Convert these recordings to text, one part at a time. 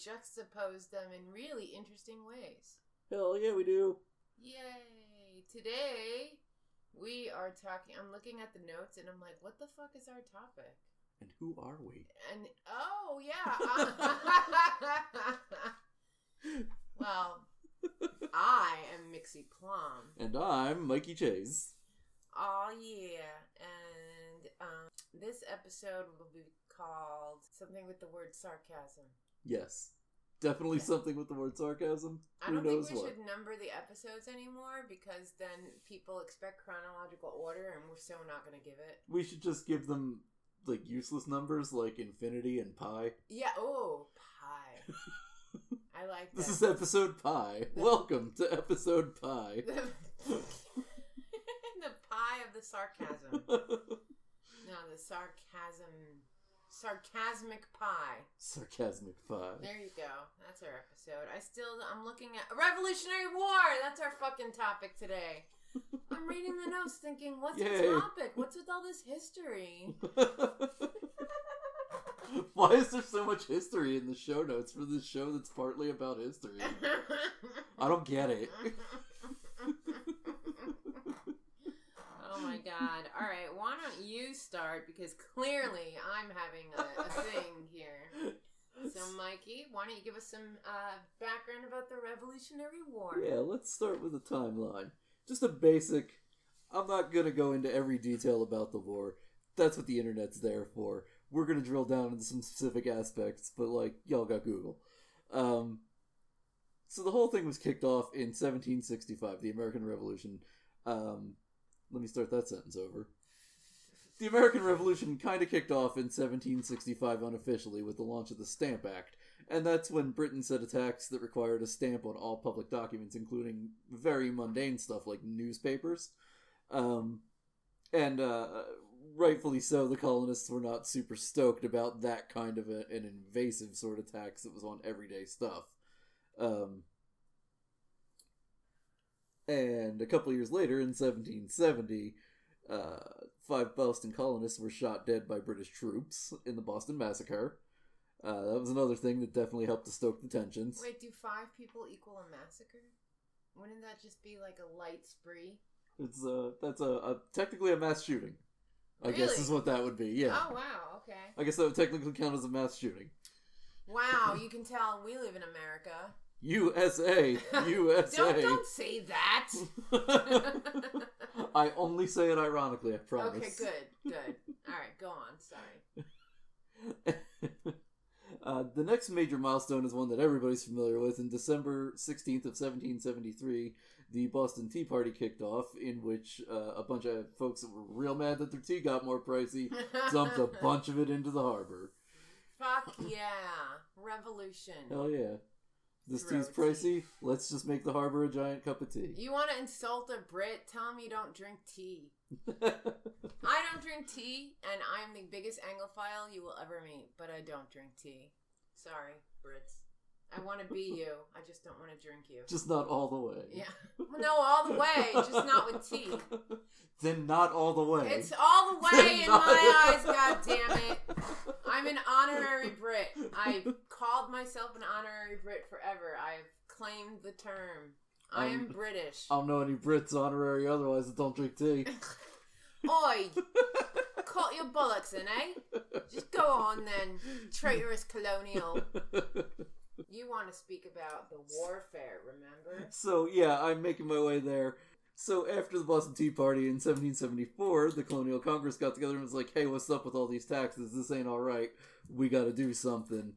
juxtapose them in really interesting ways. Hell yeah, we do. Yay! Today we are talking. I'm looking at the notes and I'm like, what the fuck is our topic? And who are we? And oh yeah. well, I am Mixie Plum. And I'm Mikey Chase. Oh yeah, and um, this episode will be called something with the word sarcasm. Yes. Definitely something with the word sarcasm. I Who don't knows think we what? should number the episodes anymore because then people expect chronological order, and we're so not going to give it. We should just give them like useless numbers like infinity and pi. Yeah. Oh, pi. I like that. This is episode pi. Welcome to episode pi. the, the pie of the sarcasm. No, the sarcasm, sarcasmic pie. Sarcasmic Pie. There you go. That's our episode. I still, I'm looking at Revolutionary War. That's our fucking topic today. I'm reading the notes, thinking, what's Yay. the topic? What's with all this history? Why is there so much history in the show notes for this show that's partly about history? I don't get it. Oh my god. All right, why don't you start? Because clearly I'm having a, a thing here. So, Mikey, why don't you give us some uh, background about the Revolutionary War? Yeah, let's start with the timeline. Just a basic. I'm not gonna go into every detail about the war. That's what the internet's there for. We're gonna drill down into some specific aspects, but like y'all got Google. Um, so the whole thing was kicked off in 1765, the American Revolution. Um, let me start that sentence over. The American Revolution kind of kicked off in 1765 unofficially with the launch of the Stamp Act, and that's when Britain set a tax that required a stamp on all public documents, including very mundane stuff like newspapers. Um, and uh, rightfully so, the colonists were not super stoked about that kind of a, an invasive sort of tax that was on everyday stuff. Um, and a couple years later, in 1770, uh, five Boston colonists were shot dead by British troops in the Boston Massacre. Uh, that was another thing that definitely helped to stoke the tensions. Wait, do five people equal a massacre? Wouldn't that just be like a light spree? It's uh, that's a, a technically a mass shooting. I guess is what that would be. Yeah, Oh, wow, okay. I guess that would technically count as a mass shooting. Wow, you can tell we live in America. USA, USA. Don't, don't say that. I only say it ironically. I promise. okay, good, good. All right, go on. Sorry. uh, the next major milestone is one that everybody's familiar with. In December 16th of 1773, the Boston Tea Party kicked off, in which uh, a bunch of folks that were real mad that their tea got more pricey dumped a bunch of it into the harbor. Fuck yeah, revolution. Hell yeah. This tea's pricey. Let's just make the harbor a giant cup of tea. You want to insult a Brit? Tell him you don't drink tea. I don't drink tea, and I am the biggest Anglophile you will ever meet, but I don't drink tea. Sorry, Brits. I want to be you. I just don't want to drink you. just not all the way. Yeah. Well, no, all the way, just not with tea. then not all the way. It's all the way Then in not- my eyes, god damn it. I'm an honorary Brit. I've called myself an honorary Brit forever. I've claimed the term. I am Um, British. I don't know any Brits honorary otherwise that don't drink tea. Oi, cut your bollocks in, eh? Just go on then, traitorous colonial. You want to speak about the warfare, remember? so yeah, I'm making my way there. So after the Boston Tea Party in 1774, the Colonial Congress got together and was like, "Hey, what's up with all these taxes? This ain't all right. We got to do something."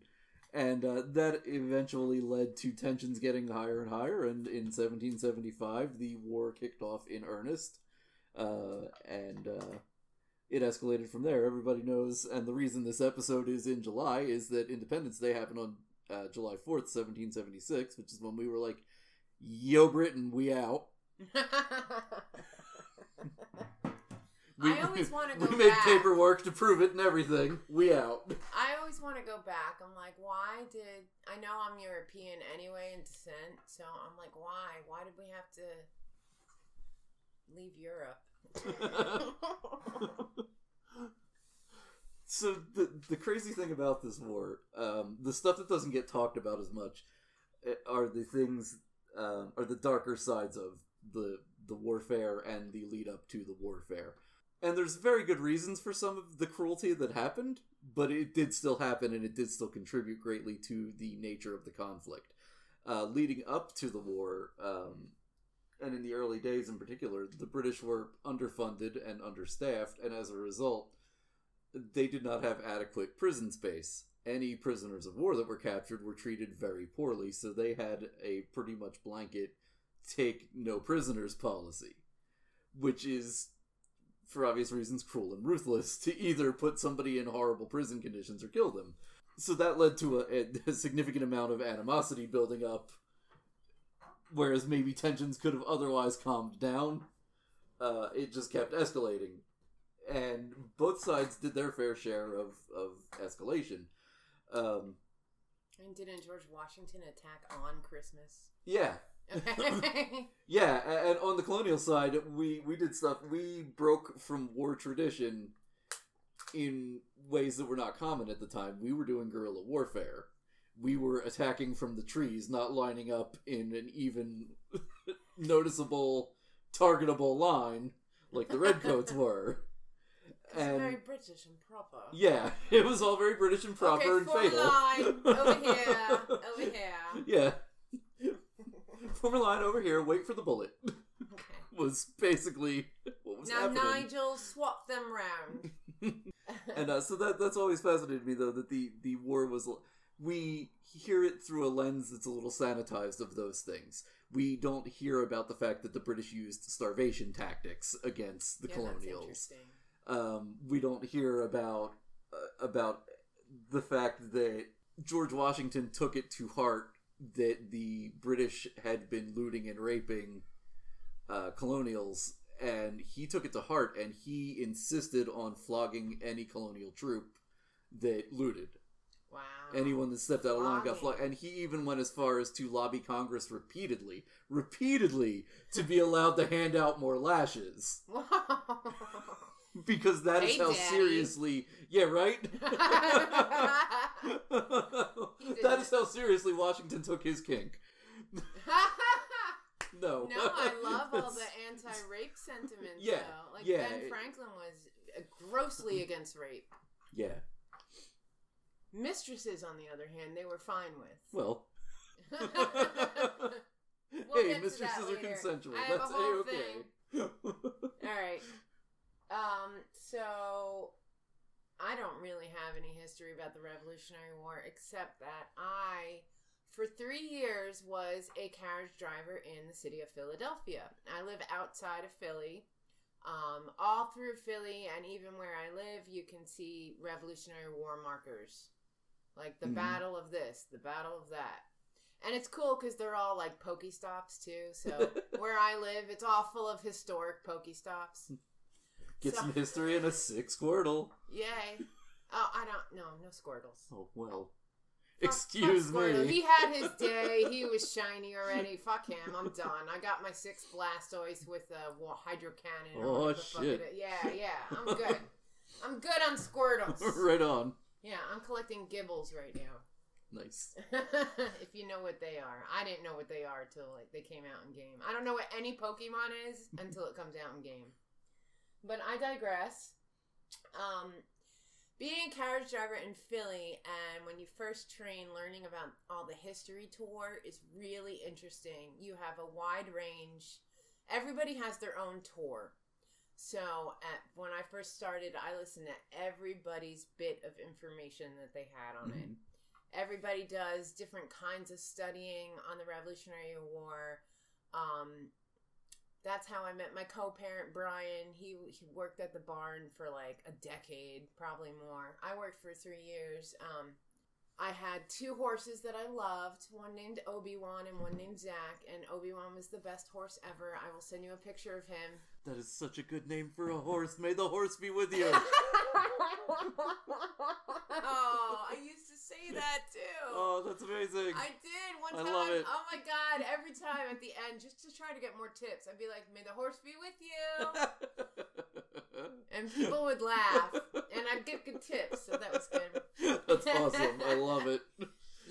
And uh, that eventually led to tensions getting higher and higher. And in 1775, the war kicked off in earnest, uh, and uh, it escalated from there. Everybody knows, and the reason this episode is in July is that Independence Day happened on uh, July 4th, 1776, which is when we were like, Yo, Britain, we out. We, I always wanna go We made back. paperwork to prove it and everything. We out. I always want to go back. I'm like, why did I know I'm European anyway in descent? So I'm like, why? Why did we have to leave Europe? so the the crazy thing about this war, um, the stuff that doesn't get talked about as much, eh, are the things, um, are the darker sides of the the warfare and the lead up to the warfare. And there's very good reasons for some of the cruelty that happened, but it did still happen, and it did still contribute greatly to the nature of the conflict. Uh, leading up to the war, um, and in the early days in particular, the British were underfunded and understaffed, and as a result, they did not have adequate prison space. Any prisoners of war that were captured were treated very poorly, so they had a pretty much blanket take no prisoners policy, which is, for obvious reasons, cruel and ruthless to either put somebody in horrible prison conditions or kill them. So that led to a, a significant amount of animosity building up, whereas maybe tensions could have otherwise calmed down. Uh, it just kept escalating and both sides did their fair share of, of escalation. Um, and didn't George Washington attack on Christmas? Yeah. yeah, and on the colonial side, we, we did stuff. We broke from war tradition in ways that were not common at the time. We were doing guerrilla warfare. We were attacking from the trees, not lining up in an even noticeable, targetable line like the redcoats were. It's and very British and proper. Yeah, it was all very British and proper okay, and fatal. line over here, over here. Yeah. Form a line over here. Wait for the bullet. Okay. Was basically what was now happening. Now Nigel, swap them round. and uh, so that that's always fascinated me though that the the war was we hear it through a lens that's a little sanitized of those things. We don't hear about the fact that the British used starvation tactics against the yeah, colonials um, we don't hear about uh, about the fact that George Washington took it to heart that the British had been looting and raping uh, colonials, and he took it to heart, and he insisted on flogging any colonial troop that looted. Wow. Anyone that stepped out of line got flogged. And he even went as far as to lobby Congress repeatedly, repeatedly, to be allowed to hand out more lashes. Wow. Because that is hey, how Daddy. seriously yeah right? That is how seriously washington took his kink. No. No i love all the anti-rape sentiment yeah though. like yeah, ben franklin was grossly against rape. Yeah. Mistresses on the other hand they were fine with. Well. We'll hey mistresses are consensual. That's a-okay. all right um, so I don't really have any history about the Revolutionary War except that I, for three years, was a carriage driver in the city of Philadelphia. I live outside of Philly. Um, all through Philly and even where I live, you can see Revolutionary War markers. Like the mm-hmm. battle of this, the battle of that. And it's cool because they're all like Pokestops too. So where I live, it's all full of historic Pokestops. Get so, some history and a sick Squirtle. Yay. Oh, I don't know. No Squirtles. Oh, well. Excuse fuck, fuck me. He had his day. He was shiny already. Fuck him. I'm done. I got my six Blastoise with a hydro cannon. Oh, shit. Yeah, yeah. I'm good. I'm good on Squirtles. right on. Yeah, I'm collecting Gibles right now. Nice. if you know what they are. I didn't know what they are until like they came out in game. I don't know what any Pokemon is until it comes out in game. But I digress. Um, being a carriage driver in Philly and when you first train learning about all the history tour is really interesting. You have a wide range. Everybody has their own tour. So at, when I first started, I listened to everybody's bit of information that they had on mm-hmm. it. Everybody does different kinds of studying on the Revolutionary War. Um, that's how I met my co-parent Brian. He he worked at the barn for like a decade, probably more. I worked for three years. Um, I had two horses that I loved, one named Obi Wan and one named Zach, and Obi Wan was the best horse ever. I will send you a picture of him. That is such a good name for a horse. May the horse be with you. oh, I used to say that too. Oh, that's amazing. I did one time. I love it. Oh my god! Every time at the end, just to try to get more tips, I'd be like, "May the horse be with you," and people would laugh. And I'd get good tips, so that was good. That's awesome. I love it.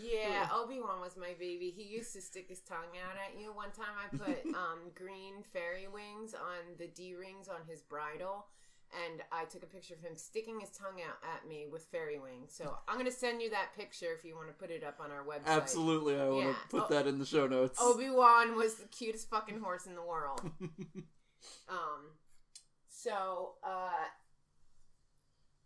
Yeah, Obi Wan was my baby. He used to stick his tongue out at you. One time, I put um, green fairy wings on the D rings on his bridle, and I took a picture of him sticking his tongue out at me with fairy wings. So I'm gonna send you that picture if you want to put it up on our website. Absolutely, I want Yeah. to put Oh, that in the show notes. Obi Wan was the cutest fucking horse in the world. Um, so uh,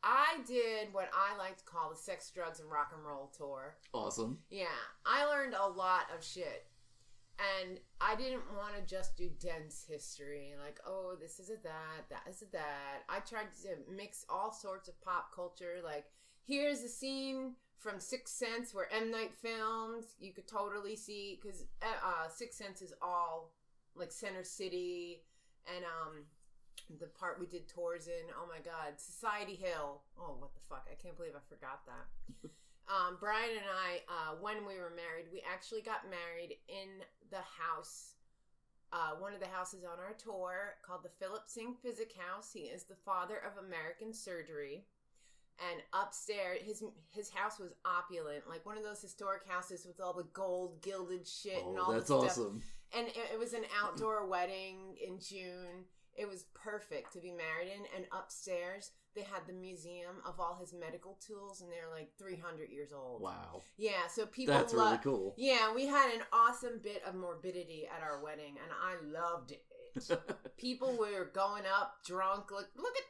I did what I like to call the sex, drugs, and rock and roll tour. awesome. Yeah, I learned a lot of shit. And I didn't want to just do dense history, like, oh, this is a that, that is a that. I tried to mix all sorts of pop culture, like, here's a scene from Sixth Sense where M. Night filmed. You could totally see, because uh, Sixth Sense is all, like, Center City, and, um, the part we did tours in, oh my god, Society Hill. Oh, what the fuck, I can't believe I forgot that. Um, Brian and I, uh, when we were married, we actually got married in the house, uh, one of the houses on our tour called the Philip Syng Physick House. He is the father of American surgery. And upstairs, his his house was opulent, like one of those historic houses with all the gold gilded shit and all Oh, that's awesome. and it, it was an outdoor wedding in June. It was perfect to be married in. And upstairs, they had the museum of all his medical tools, and they're like 300 years old. Wow, Yeah, so people that's lo- really cool. Yeah, we had an awesome bit of morbidity at our wedding, and I loved it. People were going up drunk. Look, look at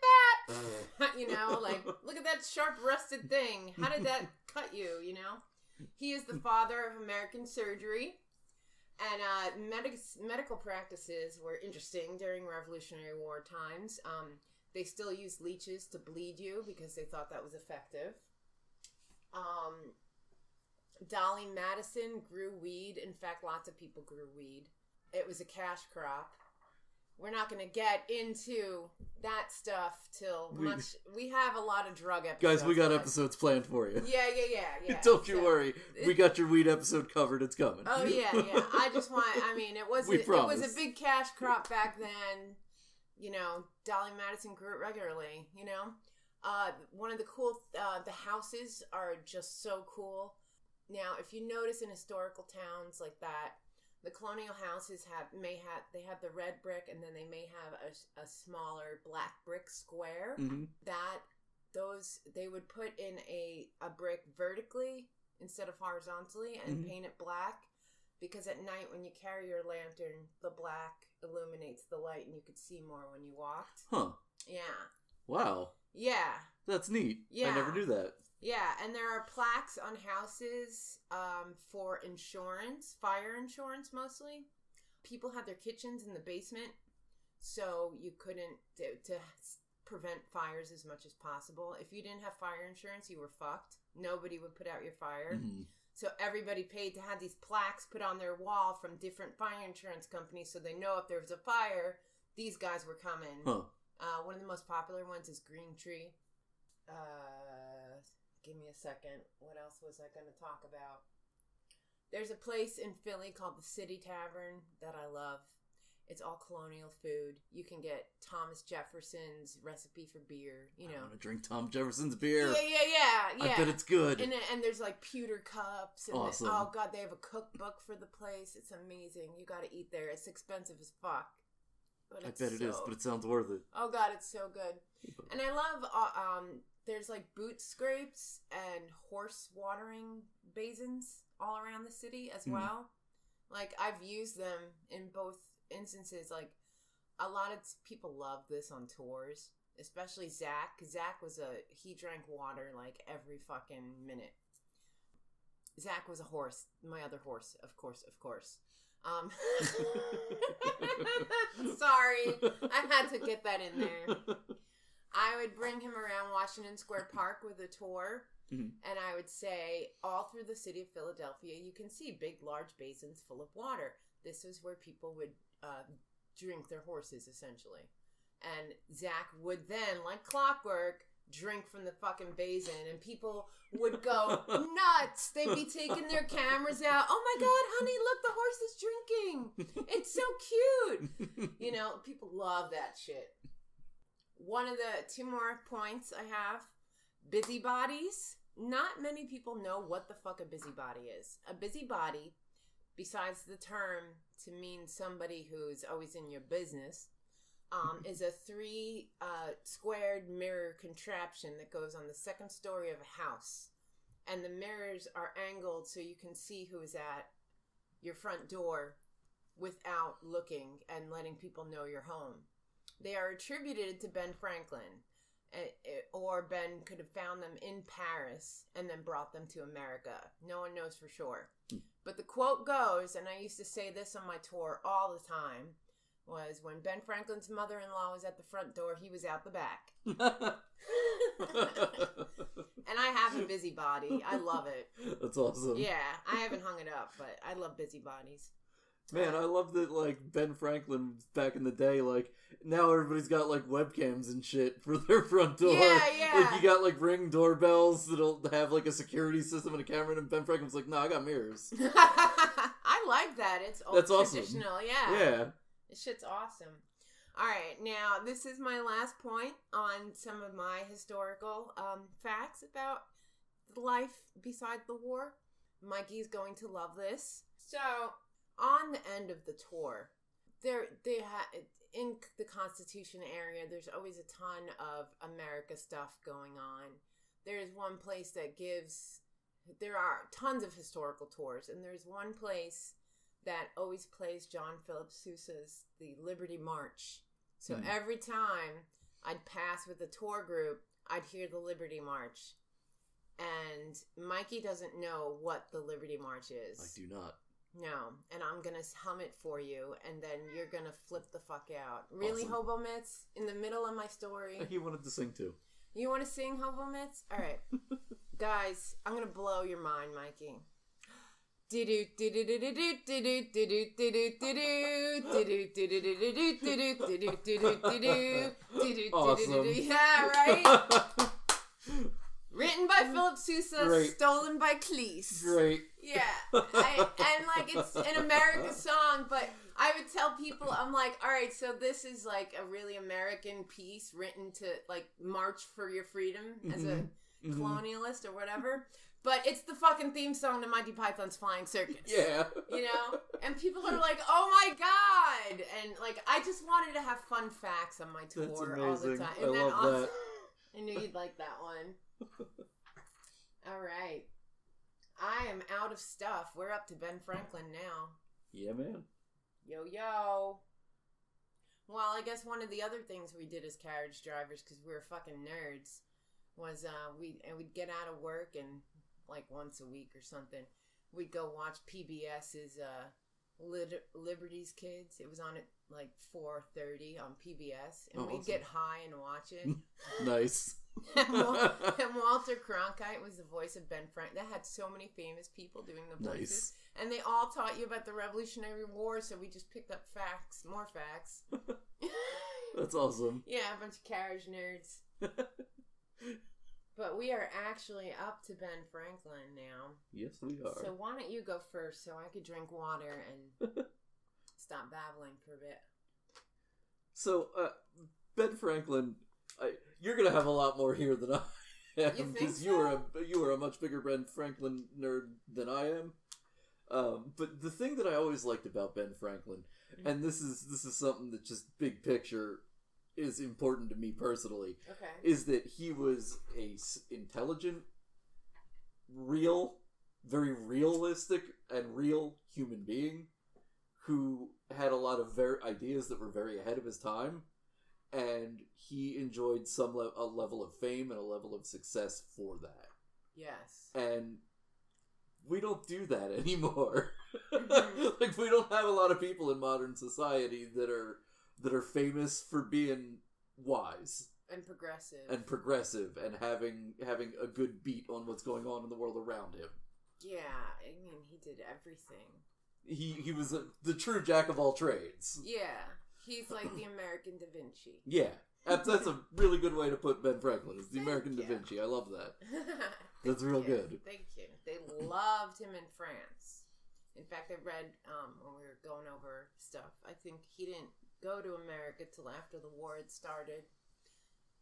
that! you know, like look at that sharp rusted thing. How did that cut you? You know, he is the father of American surgery, and uh, medic- medical practices were interesting during Revolutionary War times. Um, they still used leeches to bleed you because they thought that was effective. Um, Dolly Madison grew weed. In fact, lots of people grew weed. It was a cash crop. We're not going to get into that stuff till We- much. We have a lot of drug episodes. Guys, we got episodes planned for you. Yeah, yeah, yeah, yeah. Don't you So- worry. We got your weed episode covered. It's coming. Oh yeah, yeah. I just want. I mean, it was We a, it was a big cash crop back then. You know, Dolly Madison grew it regularly. You know, uh, one of the cool. Uh, the houses are just so cool. Now, if you notice in historical towns like that, the colonial houses have may have they have the red brick, and then they may have a, a smaller black brick square hmm that those they would put in a a brick vertically instead of horizontally and Mhm. paint it black because at night when you carry your lantern the black illuminates the light and you could see more when you walked Huh. yeah Wow. yeah That's neat. yeah I never knew that. Yeah and there are plaques on houses um, for insurance fire insurance mostly people had their kitchens in the basement so you couldn't to, to prevent fires as much as possible if you didn't have fire insurance you were fucked nobody would put out your fire Mhm. so everybody paid to have these plaques put on their wall from different fire insurance companies so they know if there was a fire these guys were coming Huh. uh, one of the most popular ones is Green Tree. Uh, give me a second. What else was I going to talk about? There's a place in Philly called the City Tavern that I love. It's all colonial food. You can get Thomas Jefferson's recipe for beer. You know, I want to drink Tom Jefferson's beer. Yeah, yeah, yeah, yeah. I bet it's good. And, and there's like pewter cups. And Awesome. oh god, they have a cookbook for the place. It's amazing. You got to eat there. It's expensive as fuck. But I bet it is, but it sounds worth it. Oh god, it's so good. And I love uh, um there's like boot scrapes and horse watering basins all around the city as Mhm. well. Like I've used them in both instances like a lot of people love this on tours, especially Zach. Zach was a he drank water like every fucking minute. Zach was a horse, my other horse, of course, of course. Um, sorry, I had to get that in there. I would bring him around Washington Square Park with a tour, Mhm. and I would say, all through the city of Philadelphia, you can see big, large basins full of water. This is where people would uh, drink their horses, essentially. And Zach would then, like clockwork, drink from the fucking basin, and people would go nuts. They'd be taking their cameras out. Oh my god, honey, look, the horse is drinking. It's so cute. You know, people love that shit. One of the two more points I have Busybodies. Not many people know what the fuck a busybody is. A busybody, besides the term to mean somebody who's always in your business, um, is a three uh, squared mirror contraption that goes on the second story of a house. And the mirrors are angled so you can see who is at your front door without looking and letting people know you're home. They are attributed to Ben Franklin, eh, eh, or Ben could have found them in Paris and then brought them to America. No one knows for sure. But the quote goes, and I used to say this on my tour all the time, was when Ben Franklin's mother in law was at the front door, he was out the back. And I have a busybody. I love it. That's awesome. Yeah, I haven't hung it up, but I love busybodies. Man, I love that like Ben Franklin back in the day, like now everybody's got like webcams and shit for their front door. Yeah, yeah. Like you got like ring doorbells that'll have like a security system and a camera and Ben Franklin's like, no, I got mirrors. I like that. It's old That's awesome. traditional. Yeah. Yeah. This shit's awesome. All right, now this is my last point on some of my historical um, facts about life beside the war. Mikey's going to love this. So, on the end of the tour, there they had in the Constitution area. There's always a ton of America stuff going on. There's one place that gives. There are tons of historical tours, and there's one place that always plays John Philip Sousa's The Liberty March. So Hmm. every time I'd pass with the tour group, I'd hear the Liberty March. And Mikey doesn't know what the Liberty March is. I do not. No, and I'm gonna hum it for you, and then you're gonna flip the fuck out. Really, Awesome. Hobo Mitts? In the middle of my story, He wanted to sing too. you want to sing Hobo Mitts? All right, guys, I'm gonna blow your mind, Mikey. Awesome. Yeah, right. Written by Philip Sousa, Great. stolen by Cleese. Great. Yeah, I, and like it's an America song, but I would tell people, I'm like, all right, so this is like a really American piece written to like march for your freedom as a Mhm. Mhm. colonialist or whatever. But it's the fucking theme song to Monty Python's Flying Circus. Yeah. You know? And people are like, oh my god! And like, I just wanted to have fun facts on my tour all the time. I And then love also, that. I knew you'd like that one. all right. I am out of stuff. We're up to Ben Franklin now. Yeah, man. Yo, yo. Well, I guess one of the other things we did as carriage drivers, because we were fucking nerds, was uh, we and we'd get out of work and like once a week or something, we'd go watch PBS's uh, Liberty's Kids. It was on at like four thirty on PBS, and Oh, we'd awesome. get high and watch it. Nice. and, Wal- and Walter Cronkite was the voice of Ben Franklin. That had so many famous people doing the voices. nice. And they all taught you about the Revolutionary War, so we just picked up facts, more facts. That's awesome. yeah, a bunch of carriage nerds. But we are actually up to Ben Franklin now. Yes, we are. So why don't you go first so I could drink water and stop babbling for a bit? So, uh, Ben Franklin, I, you're gonna have a lot more here than I am because you are a you are a much bigger Ben Franklin nerd than I am. Um, but the thing that I always liked about Ben Franklin, Mm-hmm. and this is this is something that just big picture is important to me personally, Okay. is that he was a s- intelligent, real, very realistic and real human being who had a lot of very ideas that were very ahead of his time and he enjoyed some le- a level of fame and a level of success for that Yes. and we don't do that anymore Mhm. like we don't have a lot of people in modern society that are that are famous for being wise And progressive. and progressive and having having a good beat on what's going on in the world around him. yeah, I mean, he did everything. He he was a, the true jack of all trades. Yeah. He's like the American Da Vinci. Yeah, that's, that's a really good way to put Ben Franklin. It's the Thank American Da. Vinci. I love that. That's real you. good. Thank you. They loved him in France. In fact, I read um, when we were going over stuff. I think he didn't go to America till after the war had started.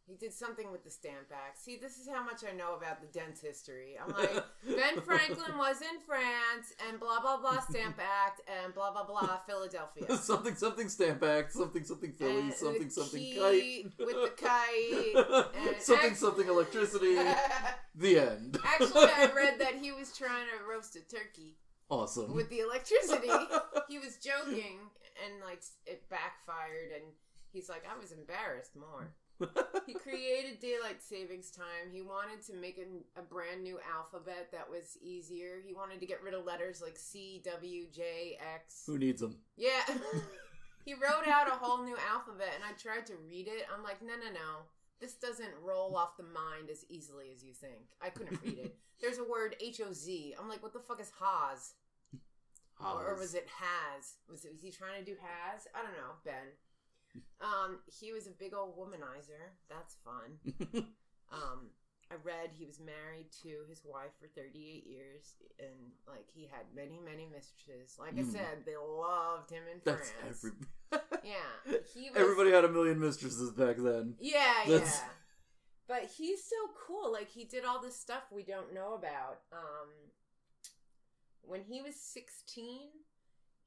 He did something with the Stamp Act. See, this is how much I know about the dent's history. I'm like, Ben Franklin was in France, and blah blah blah Stamp Act, and blah blah blah Philadelphia. something something stamp act, something something Philly, And something something kite, with the kite. and something act- something electricity. the end. Actually, I read that he was trying to roast a turkey awesome. with the electricity. he was joking, and like it backfired, and he's like, I was embarrassed more. He created daylight savings time. He wanted to make a, a brand new alphabet that was easier. He wanted to get rid of letters like C, W, J, X. Who needs them? Yeah. he wrote out a whole new alphabet, and I tried to read it. I'm like, no, no, no. This doesn't roll off the mind as easily as you think. I couldn't read it. There's a word H O Z. I'm like, what the fuck is Haas? Or, or was it has? Was it was he trying to do has? I don't know, Ben. Um, he was a big old womanizer. That's fun. Um, I read he was married to his wife for 38 years, and like he had many, many mistresses. Like I Mm. said, they loved him in That's France. every. Yeah, he was. Everybody had a million mistresses back then. Yeah, That's- yeah. But he's so cool. Like he did all this stuff we don't know about. Um, when he was 16,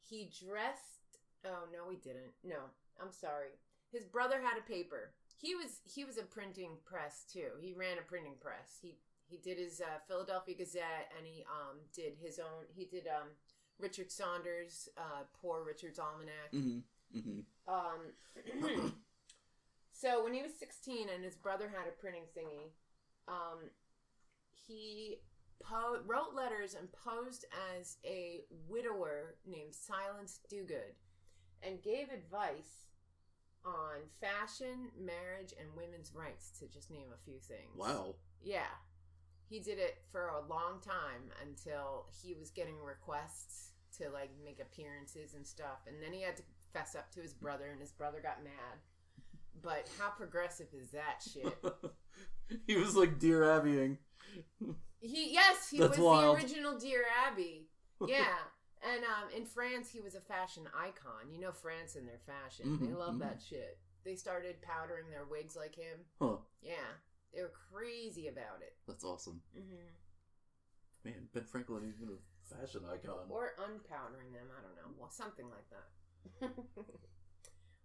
he dressed. Oh no, he didn't. No, I'm sorry. His brother had a paper. He was he was a printing press too. He ran a printing press. He he did his uh, Philadelphia Gazette, and he um did his own. He did um Richard Saunders' uh, Poor Richard's Almanac. hmm hmm Um, so when he was 16 and his brother had a printing thingy, um, he po- wrote letters and posed as a widower named Silence Dogood and gave advice on fashion, marriage, and women's rights, to just name a few things. Wow. Yeah. He did it for a long time until he was getting requests to like make appearances and stuff. And then he had to fess up to his brother and his brother got mad. But how progressive is that shit? he was like Dear Abbying. He yes, he That's was wild. the original Dear Abby. Yeah. And um, in France, he was a fashion icon. You know France and their fashion. They Mhm, love mhm. that shit. They started powdering their wigs like him. Huh. Yeah. They were crazy about it. That's awesome. hmm Man, Ben Franklin even a fashion icon. or unpowdering them. I don't know, well, something like that.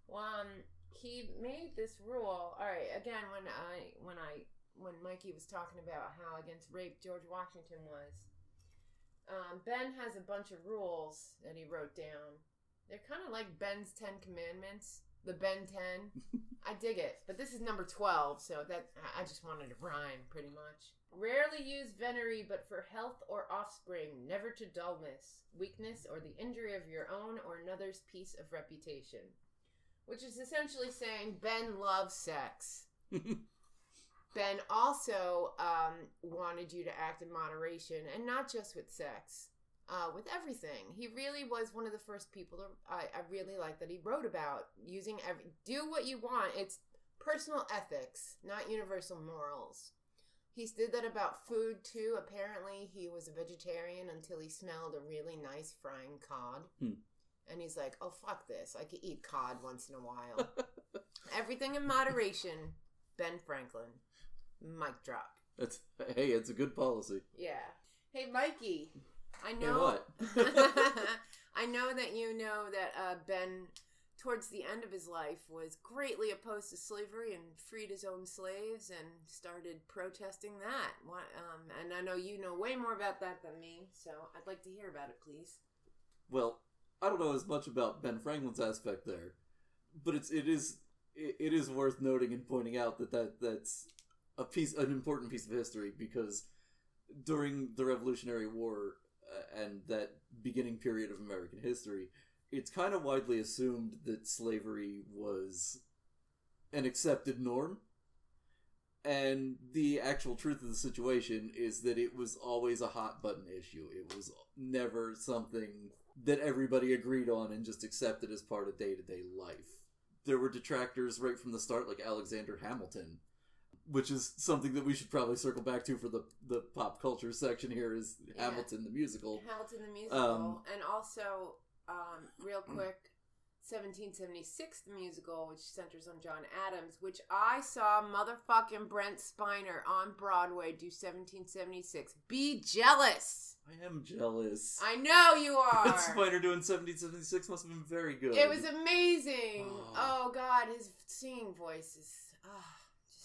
well, um, he made this rule. All right, again, when I when I when Mikey was talking about how against rape George Washington was, um, Ben has a bunch of rules that he wrote down. They're kind of like Ben's Ten Commandments, the Ben Ten. I dig it, but this is number twelve, so that I- I just wanted to rhyme pretty much. Rarely use venery, but for health or offspring, never to dullness, weakness, or the injury of your own or another's piece of reputation. Which is essentially saying Ben loves sex. Ben also um, wanted you to act in moderation, and not just with sex, uh, with everything. He really was one of the first people to, I, I really like that he wrote about using every. Do what you want. It's personal ethics, not universal morals. He did that about food too. Apparently, he was a vegetarian until he smelled a really nice frying cod. Hmm. And he's like, oh, fuck this. I could eat cod once in a while. Everything in moderation. Ben Franklin. Mic drop. That's hey, it's a good policy. Yeah. Hey, Mikey. I know. what? I know that you know that uh, Ben, towards the end of his life, was greatly opposed to slavery and freed his own slaves and started protesting that. What, um, and I know you know way more about that than me, so I'd like to hear about it, please. Well, I don't know as much about Ben Franklin's aspect there, but it's it is it, it is worth noting and pointing out that, that that's a piece an important piece of history because during the Revolutionary War uh, and that beginning period of American history, it's kind of widely assumed that slavery was an accepted norm. And the actual truth of the situation is that it was always a hot button issue. It was never something that everybody agreed on and just accepted as part of day to day life. There were detractors right from the start, like Alexander Hamilton, which is something that we should probably circle back to for the, the pop culture section here is Yeah. Hamilton the musical. Hamilton the musical, Um, and also, um, real quick, 1776, the musical, which centers on John Adams, which I saw motherfucking Brent Spiner on Broadway do 1776. Be jealous. I am jealous. I know you are. Brent Spiner doing 1776 must have been very good. It was amazing. Oh. Oh, God, his singing voice is. just-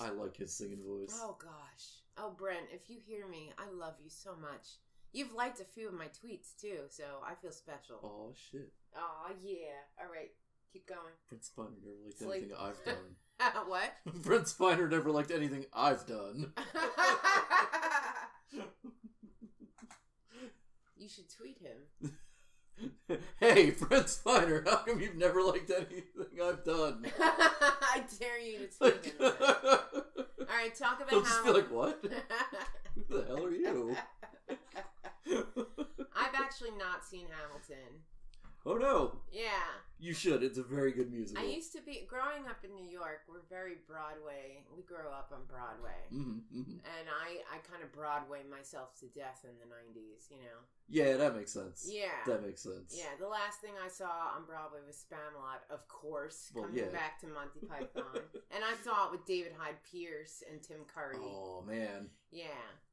I like his singing voice. Oh gosh. Oh Brent, if you hear me, I love you so much. You've liked a few of my tweets too, so I feel special. Oh shit. Oh yeah. All right, keep going. Brent Spiner never liked Sleep. anything I've done. what? Brent Spiner never liked anything I've done. you should tweet him. hey, Fred Spiner, how come you've never liked anything I've done? I dare you to him. then. All right, talk about He'll just be how. like, what? Who the hell are you? I've actually not seen Hamilton. Oh no, Yeah. you should. It's a very good musical. I used to be growing up in New York. We're very Broadway. We grew up on Broadway, hmm hmm and I I kind of Broadway myself to death in the '90s. You know. Yeah, that makes sense. Yeah. That makes sense. Yeah. The last thing I saw on Broadway was Spamalot, of course, Well, coming yeah. back to Monty Python, and I saw it with David Hyde Pierce and Tim Curry. Oh man. Yeah.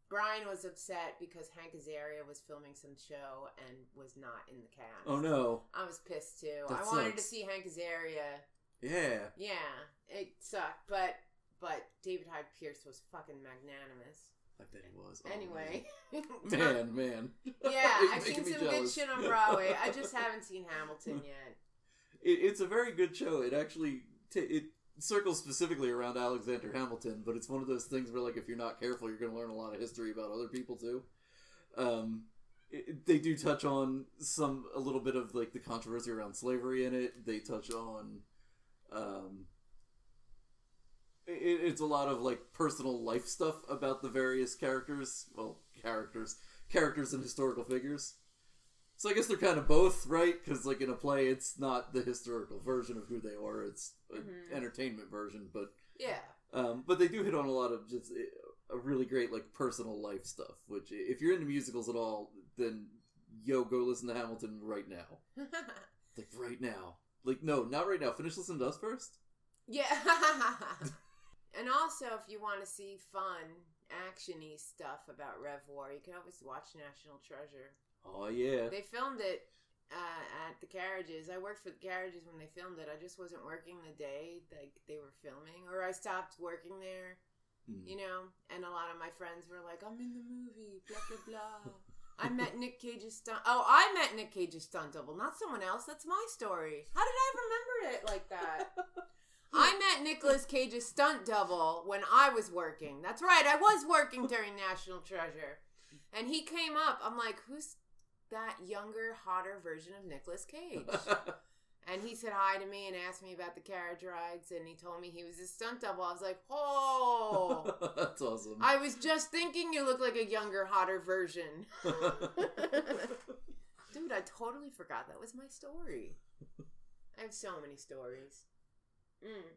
Brian was upset because Hank Azaria was filming some show and was not in the cast. Oh no. I was pissed too. That I wanted to see Hank Azaria. Yeah. Yeah, it sucked, but but David Hyde Pierce was fucking magnanimous. I bet he was. Oh, anyway, Man, man. yeah, I've seen some good shit on Broadway. I just haven't seen Hamilton yet. it, it's a very good show. It actually t- it circles specifically around Alexander Hamilton, but it's one of those things where like if you're not careful, you're going to learn a lot of history about other people too. Um, it, they do touch on some a little bit of like the controversy around slavery in it. They touch on um. It, it's a lot of like personal life stuff about the various characters. Well, characters, characters and historical figures. So I guess they're kind of both, right? Because like in a play, it's not the historical version of who they are; it's an Mhm. entertainment version. But Yeah, um, but they do hit on a lot of just eh, a really great like personal life stuff. Which if you're into musicals at all, then yo, go listen to Hamilton right now. Like right now. Like no, not right now. Finish listening to us first. yeah. and also, if you want to see fun, actiony stuff about Rev War, you can always watch National Treasure. Oh yeah. They filmed it uh, at the carriages. I worked for the carriages when they filmed it. I just wasn't working the day like they were filming, or I stopped working there. Hmm. You know, and a lot of my friends were like, "I'm in the movie." Blah blah blah. I met Nick Cage's stunt. Oh, I met Nick Cage's stunt double, not someone else. That's my story. How did I remember it like that? I met Nicolas Cage's stunt double when I was working. That's right, I was working during National Treasure. And he came up. I'm like, who's that younger, hotter version of Nicolas Cage? And he said hi to me and asked me about the carriage rides. And he told me he was a stunt double. I was like, oh. That's awesome. I was just thinking you look like a younger, hotter version. Dude, I totally forgot that was my story. I have so many stories. Mm.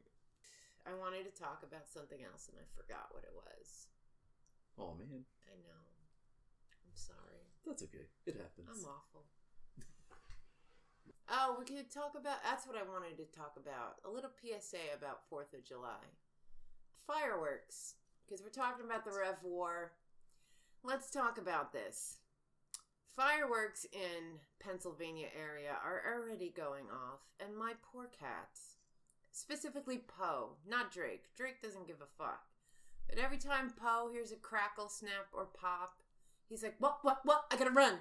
I wanted to talk about something else and I forgot what it was. oh man, I know. I'm sorry. That's okay. It happens. I'm awful. Oh, we could talk about. That's what I wanted to talk about. A little PSA about 4th of July. Fireworks. Because we're talking about the Rev War. Let's talk about this. Fireworks in Pennsylvania area are already going off, and my poor cats, specifically Poe, not Drake. Drake doesn't give a fuck. But every time Poe hears a crackle, snap, or pop, he's like, "What? What? What? I gotta run!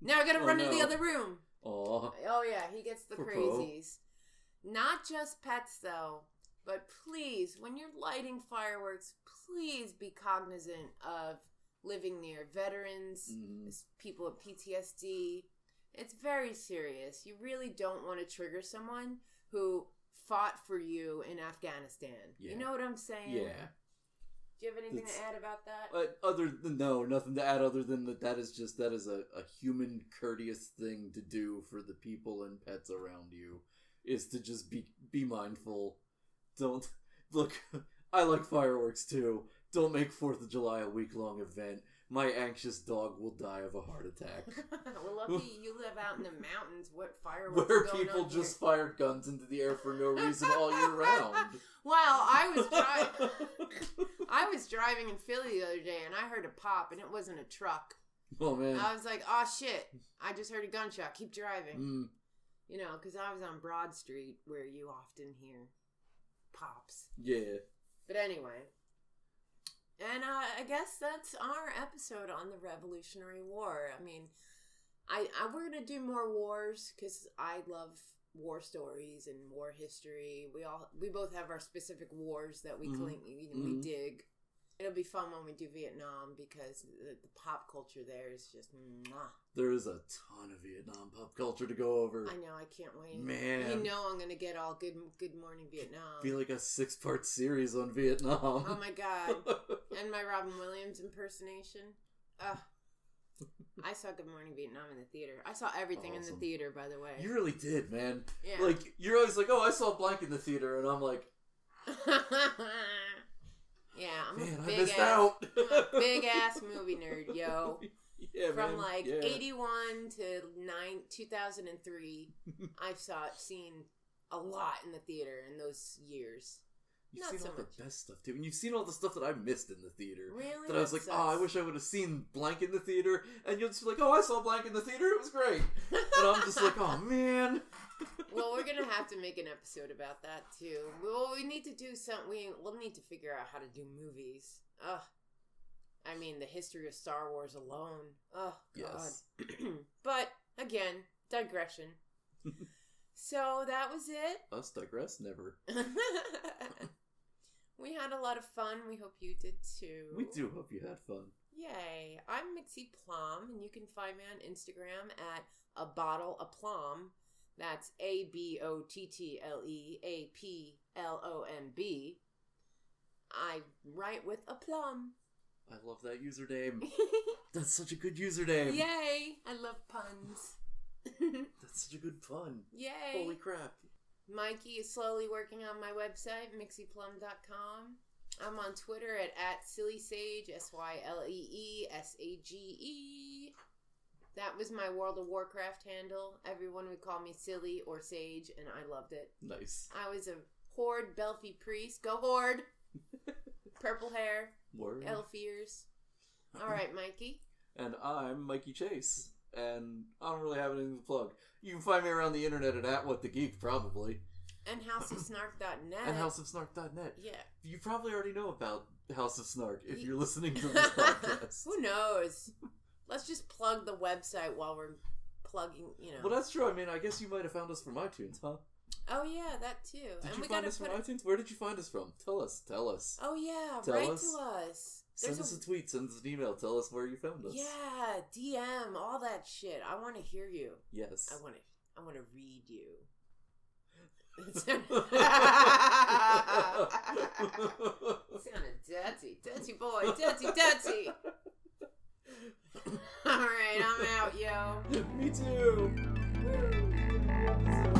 Now I gotta Oh, run into the other room." Aw. Oh yeah, he gets the crazies. Not just pets though, but please, when you're lighting fireworks, please be cognizant of living near veterans, mm-hmm. s- people with PTSD. It's very serious. You really don't want to trigger someone who fought for you in Afghanistan. Yeah. You know what I'm saying? Yeah. Do you have anything It's- to add about that? But other than no, nothing to add other than that that is just that is a, a human courteous thing to do for the people and pets around you is to just be be mindful. Don't look I like fireworks too. Don't make Fourth of July a week long event. My anxious dog will die of a heart attack. well, lucky you live out in the mountains. What fireworks Where people just here? fired guns into the air for no reason all year round. Well, I was driving. I was driving in Philly the other day, and I heard a pop, and it wasn't a truck. oh man. I was like, "Oh shit!" I just heard a gunshot. Keep driving, Mm, you know, because I was on Broad Street, where you often hear pops. yeah. But anyway, and uh, I guess that's our episode on the Revolutionary War. I mean, I, I we're gonna do more wars because I love war stories and war history. We all we both have our specific wars that we Mhm. cling, we Mhm. dig. It'll be fun when we do Vietnam because the, the pop culture there is just mwah. There is a ton of Vietnam pop culture to go over. I know I can't wait. Man. you know I'm gonna get all good Good Morning Vietnam. Be like a six part series on Vietnam. oh my god. and my Robin Williams impersonation. Ugh. I saw Good Morning Vietnam in the theater. I saw everything in the theater, by the way. you really did, man. yeah. Like you're always like, oh, I saw blank in the theater, and I'm like, yeah, I'm man, a I big missed ass, out. A big ass movie nerd, yo. Yeah, From man. like yeah. 81 to 9 2003, I've saw seen a lot in the theater in those years. You've not seen so all much. the best stuff too, and you've seen all the stuff that I missed in the theater. Really? That I was like, sucks. oh, I wish I would have seen blank in the theater, and you'll just be like, oh, I saw blank in the theater, it was great. And I'm just like, oh man. well, we're gonna have to make an episode about that too. Well, we need to do some. We we'll need to figure out how to do movies. Ugh. I mean, the history of Star Wars alone. Oh God. Yes. but again, digression. so that was it. Us digress never. we had a lot of fun. We hope you did too. We do hope you had fun. Yay! I'm Mixie Plum, and you can find me on Instagram at a bottle of plum. That's A B O T T L E A P L O M B. I write with a plum. I love that username. That's such a good username. Yay! I love puns. That's such a good pun. Yay! Holy crap. Mikey is slowly working on my website, mixieplum.com. I'm on Twitter at, at syleesage, S Y L E E S A G E. That was my World of Warcraft handle. Everyone would call me Silly or Sage, and I loved it. Nice. I was a Horde Belfie priest. Go Horde! Purple hair, Word. elf ears. All right, Mikey. And I'm Mikey Chase. And I don't really have anything to plug. You can find me around the internet at, at What the Geek, probably. And houseofsnark.net. And houseofsnark.net. Yeah. You probably already know about House of Snark if you're listening to this podcast. Who knows? Let's just plug the website while we're plugging, you know. Well, that's true. I mean, I guess you might have found us from iTunes, huh? oh yeah, that too. Did and you we find us from put. iTunes? Where did you find us from? Tell us. Tell us. oh yeah, Tell write us. to us. Send us a, a tweet. Send us an email. Tell us where you found us. yeah, DM, all that shit. I want to hear you. Yes. I want to. I want to read you. Sounded dirty, dirty boy, dirty, dirty. All right, I'm out, yo. Me too. Woo.